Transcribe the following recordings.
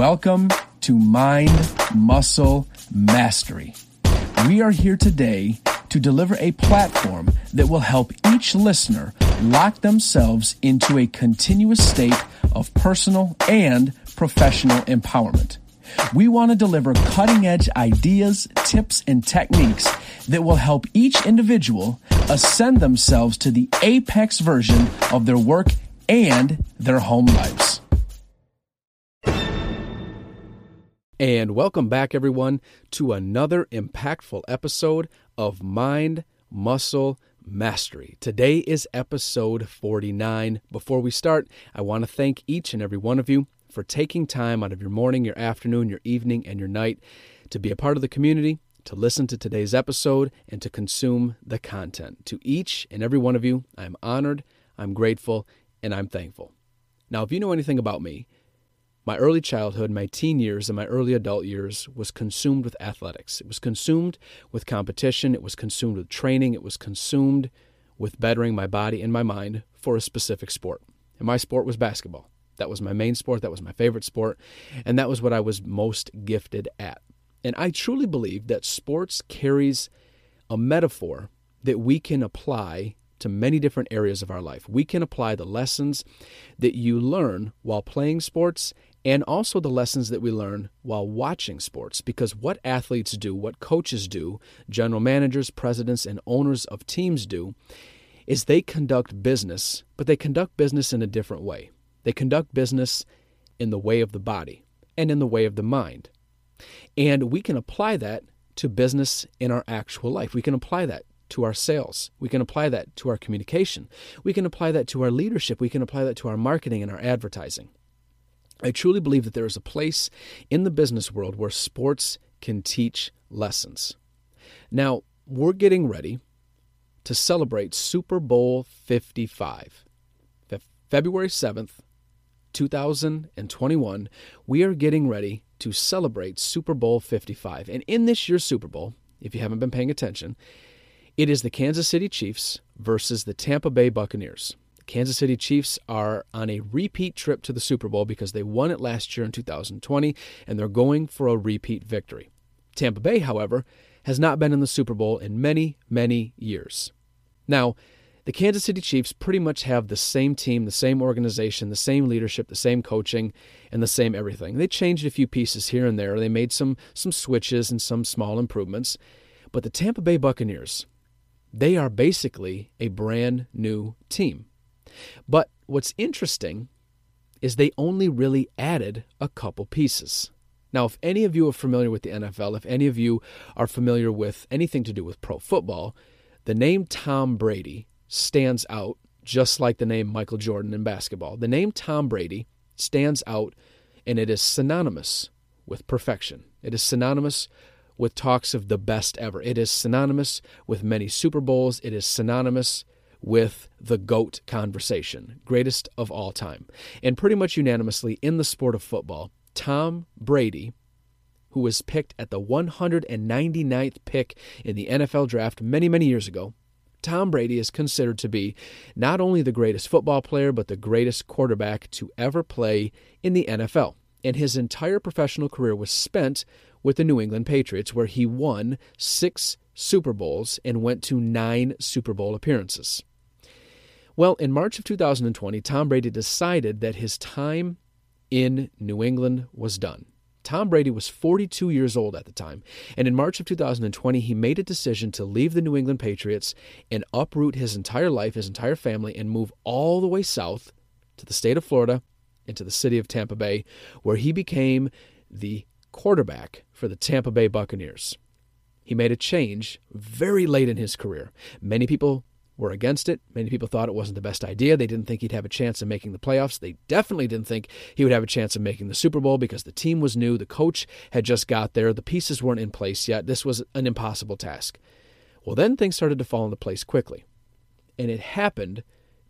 Welcome to Mind Muscle Mastery. We are here today to deliver a platform that will help each listener lock themselves into a continuous state of personal and professional empowerment. We want to deliver cutting edge ideas, tips, and techniques that will help each individual ascend themselves to the apex version of their work and their home lives. And welcome back, everyone, to another impactful episode of Mind, Muscle, Mastery. Today is episode 49. Before we start, I want to thank each and every one of you for taking time out of your morning, your afternoon, your evening, and your night to be a part of the community, to listen to today's episode, and to consume the content. To each and every one of you, I'm honored, I'm grateful, and I'm thankful. Now, if you know anything about me, my early childhood, my teen years, and my early adult years was consumed with athletics. It was consumed with competition, it was consumed with training, it was consumed with bettering my body and my mind for a specific sport. And my sport was basketball. That was my main sport, that was my favorite sport, and that was what I was most gifted at. And I truly believe that sports carries a metaphor that we can apply to many different areas of our life. We can apply the lessons that you learn while playing sports and also the lessons that we learn while watching sports. Because what athletes do, what coaches do, general managers, presidents, and owners of teams do, is they conduct business, but they conduct business in a different way. They conduct business in the way of the body and in the way of the mind. And we can apply that to business in our actual life. We can apply that to our sales. We can apply that to our communication. We can apply that to our leadership. We can apply that to our marketing and our advertising. I truly believe that there is a place in the business world where sports can teach lessons. Now, we're getting ready to celebrate Super Bowl 55. February 7th, 2021, we are getting ready to celebrate Super Bowl 55. And in this year's Super Bowl, if you haven't been paying attention, it is the Kansas City Chiefs versus the Tampa Bay Buccaneers. Kansas City Chiefs are on a repeat trip to the Super Bowl because they won it last year in 2020 and they're going for a repeat victory. Tampa Bay, however, has not been in the Super Bowl in many, many years. Now, the Kansas City Chiefs pretty much have the same team, the same organization, the same leadership, the same coaching, and the same everything. They changed a few pieces here and there. They made some some switches and some small improvements. But the Tampa Bay Buccaneers, they are basically a brand new team. But what's interesting is they only really added a couple pieces. Now, if any of you are familiar with the NFL, if any of you are familiar with anything to do with pro football, the name Tom Brady stands out just like the name Michael Jordan in basketball. The name Tom Brady stands out and it is synonymous with perfection. It is synonymous with talks of the best ever. It is synonymous with many Super Bowls. It is synonymous with the GOAT conversation, greatest of all time. And pretty much unanimously in the sport of football, Tom Brady, who was picked at the 199th pick in the NFL draft many, many years ago, Tom Brady is considered to be not only the greatest football player, but the greatest quarterback to ever play in the NFL. And his entire professional career was spent with the New England Patriots, where he won six Super Bowls and went to nine Super Bowl appearances. Well, in March of 2020, Tom Brady decided that his time in New England was done. Tom Brady was 42 years old at the time, and in March of 2020, he made a decision to leave the New England Patriots and uproot his entire life, his entire family, and move all the way south to the state of Florida and to the city of Tampa Bay, where he became the quarterback for the Tampa Bay Buccaneers. He made a change very late in his career. Many people were against it. Many people thought it wasn't the best idea. They didn't think he'd have a chance of making the playoffs. They definitely didn't think he would have a chance of making the Super Bowl because the team was new. The coach had just got there. The pieces weren't in place yet. This was an impossible task. Well, then things started to fall into place quickly. And it happened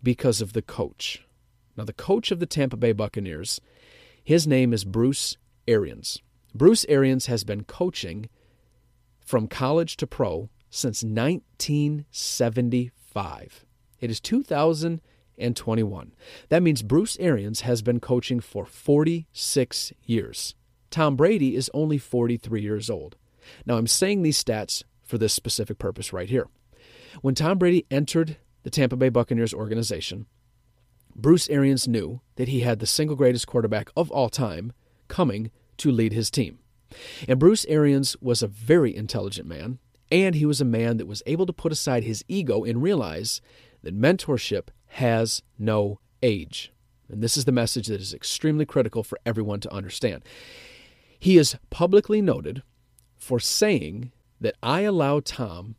because of the coach. Now, the coach of the Tampa Bay Buccaneers, his name is Bruce Arians. Bruce Arians has been coaching from college to pro since 1975 five. It is 2021. That means Bruce Arians has been coaching for 46 years. Tom Brady is only 43 years old. Now, I'm saying these stats for this specific purpose right here. When Tom Brady entered the Tampa Bay Buccaneers organization, Bruce Arians knew that he had the single greatest quarterback of all time coming to lead his team. And Bruce Arians was a very intelligent man, and he was a man that was able to put aside his ego and realize that mentorship has no age. And this is the message that is extremely critical for everyone to understand. He is publicly noted for saying that I allow Tom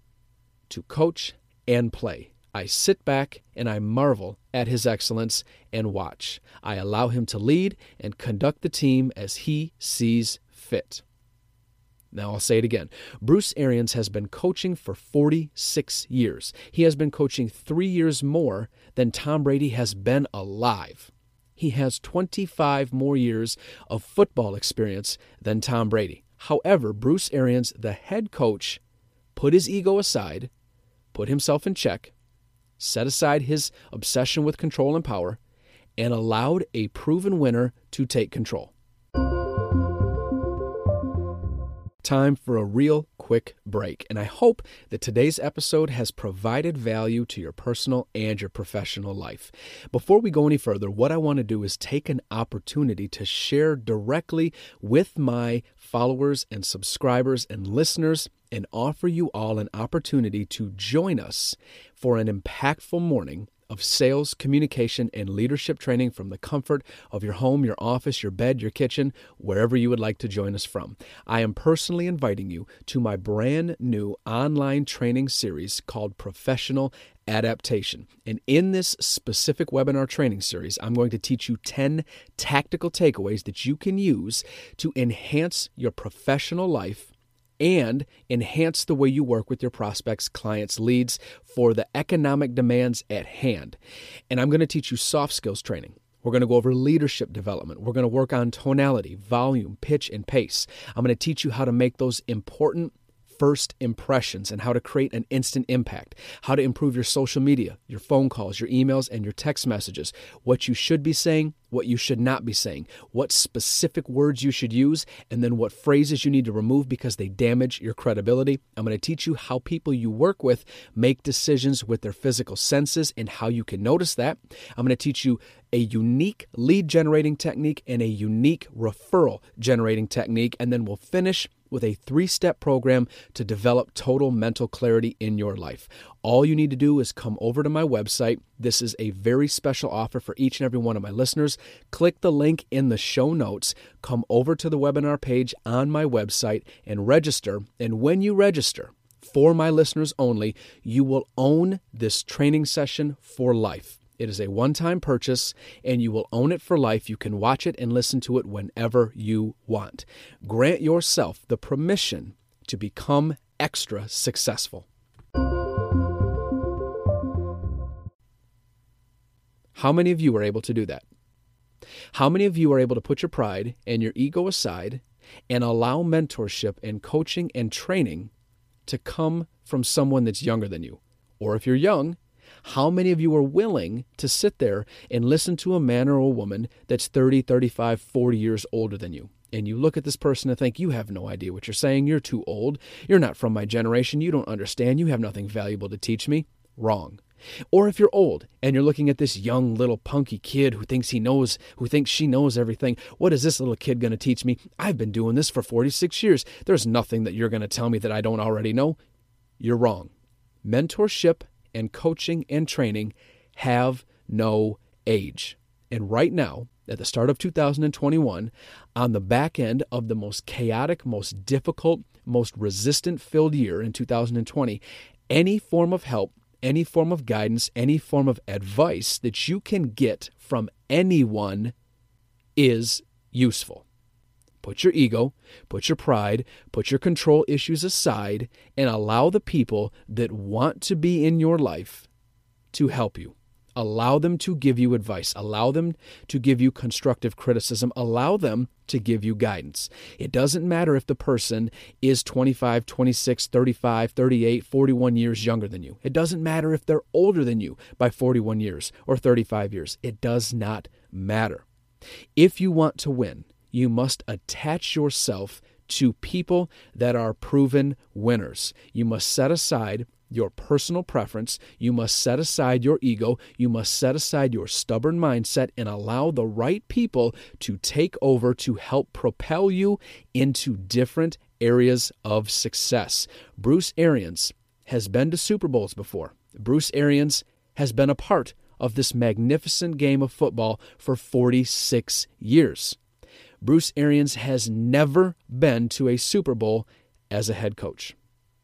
to coach and play. I sit back and I marvel at his excellence and watch. I allow him to lead and conduct the team as he sees fit. Now I'll say it again. Bruce Arians has been coaching for 46 years. He has been coaching three years more than Tom Brady has been alive. He has 25 more years of football experience than Tom Brady. However, Bruce Arians, the head coach, put his ego aside, put himself in check, set aside his obsession with control and power, and allowed a proven winner to take control. Time for a real quick break, and I hope that today's episode has provided value to your personal and your professional life. Before we go any further, what I want to do is take an opportunity to share directly with my followers and subscribers and listeners and offer you all an opportunity to join us for an impactful morning of sales, communication, and leadership training from the comfort of your home, your office, your bed, your kitchen, wherever you would like to join us from. I am personally inviting you to my brand new online training series called Professional Adaptation. And in this specific webinar training series, I'm going to teach you 10 tactical takeaways that you can use to enhance your professional life and enhance the way you work with your prospects, clients, leads for the economic demands at hand. And I'm going to teach you soft skills training. We're going to go over leadership development. We're going to work on tonality, volume, pitch, and pace. I'm going to teach you how to make those important first impressions and how to create an instant impact, how to improve your social media, your phone calls, your emails, and your text messages, what you should be saying, what you should not be saying, what specific words you should use, and then what phrases you need to remove because they damage your credibility. I'm going to teach you how people you work with make decisions with their physical senses and how you can notice that. I'm going to teach you a unique lead generating technique and a unique referral generating technique, and then we'll finish with a three step program to develop total mental clarity in your life. All you need to do is come over to my website. This is a very special offer for each and every one of my listeners. Click the link in the show notes, come over to the webinar page on my website, and register. And when you register, for my listeners only, you will own this training session for life. It is a one time purchase, and you will own it for life. You can watch it and listen to it whenever you want. Grant yourself the permission to become extra successful. How many of you are able to do that? How many of you are able to put your pride and your ego aside and allow mentorship and coaching and training to come from someone that's younger than you? Or if you're young, how many of you are willing to sit there and listen to a man or a woman that's 30, 35, 40 years older than you? And you look at this person and think, you have no idea what you're saying. You're too old. You're not from my generation. You don't understand. You have nothing valuable to teach me. Wrong. Or if you're old and you're looking at this young little punky kid who thinks he knows, who thinks she knows everything, what is this little kid going to teach me? I've been doing this for 46 years. There's nothing that you're going to tell me that I don't already know. You're wrong. Mentorship and coaching and training have no age. And right now, at the start of 2021, on the back end of the most chaotic, most difficult, most resistant filled year in 2020, any form of help, any form of guidance, any form of advice that you can get from anyone is useful. Put your ego, put your pride, put your control issues aside, and allow the people that want to be in your life to help you. Allow them to give you advice. Allow them to give you constructive criticism. Allow them to give you guidance. It doesn't matter if the person is 25, 26, 35, 38, 41 years younger than you. It doesn't matter if they're older than you by 41 years or 35 years. It does not matter. If you want to win, you must attach yourself to people that are proven winners. You must set aside your personal preference. You must set aside your ego. You must set aside your stubborn mindset and allow the right people to take over to help propel you into different areas of success. Bruce Arians has been to Super Bowls before. Bruce Arians has been a part of this magnificent game of football for 46 years. Bruce Arians has never been to a Super Bowl as a head coach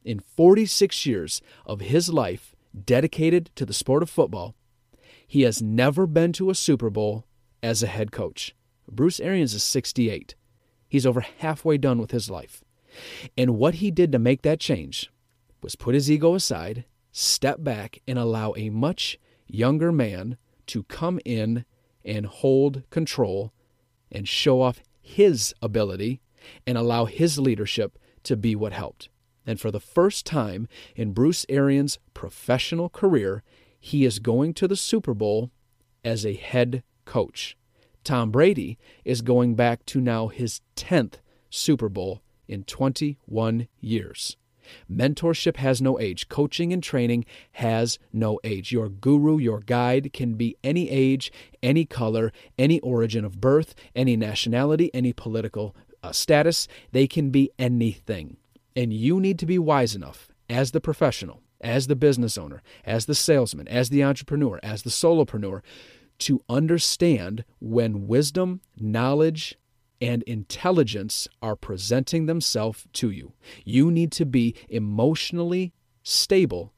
in 46 years of his life dedicated to the sport of football, he has never been to a Super Bowl as a head coach. Bruce Arians is 68. He's over halfway done with his life. And what he did to make that change was put his ego aside, step back, and allow a much younger man to come in and hold control and show off his ability and allow his leadership to be what helped. And for the first time in Bruce Arians' professional career, he is going to the Super Bowl as a head coach. Tom Brady is going back to now his 10th Super Bowl in 21 years. Mentorship has no age. Coaching and training has no age. Your guru, your guide can be any age, any color, any origin of birth, any nationality, any political uh, status. They can be anything. And you need to be wise enough as the professional, as the business owner, as the salesman, as the entrepreneur, as the solopreneur to understand when wisdom, knowledge, and intelligence are presenting themselves to you. You need to be emotionally stable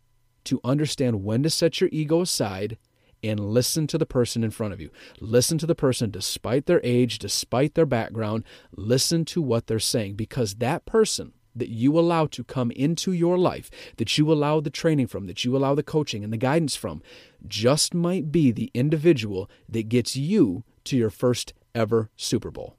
to understand when to set your ego aside and listen to the person in front of you. Listen to the person despite their age, despite their background. Listen to what they're saying because that person that you allow to come into your life, that you allow the training from, that you allow the coaching and the guidance from, just might be the individual that gets you to your first ever Super Bowl.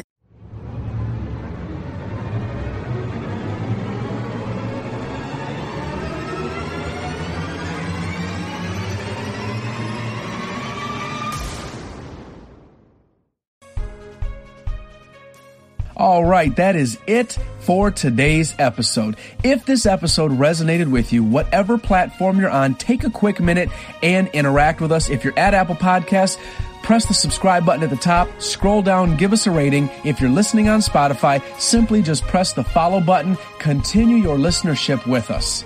All right, that is it for today's episode. If this episode resonated with you, whatever platform you're on, take a quick minute and interact with us. If you're at Apple Podcasts, press the subscribe button at the top, scroll down, give us a rating. If you're listening on Spotify, simply just press the follow button. Continue your listenership with us.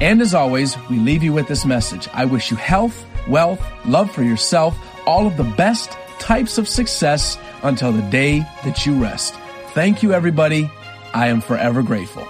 And as always, we leave you with this message. I wish you health, wealth, love for yourself, all of the best types of success until the day that you rest. Thank you, everybody. I am forever grateful.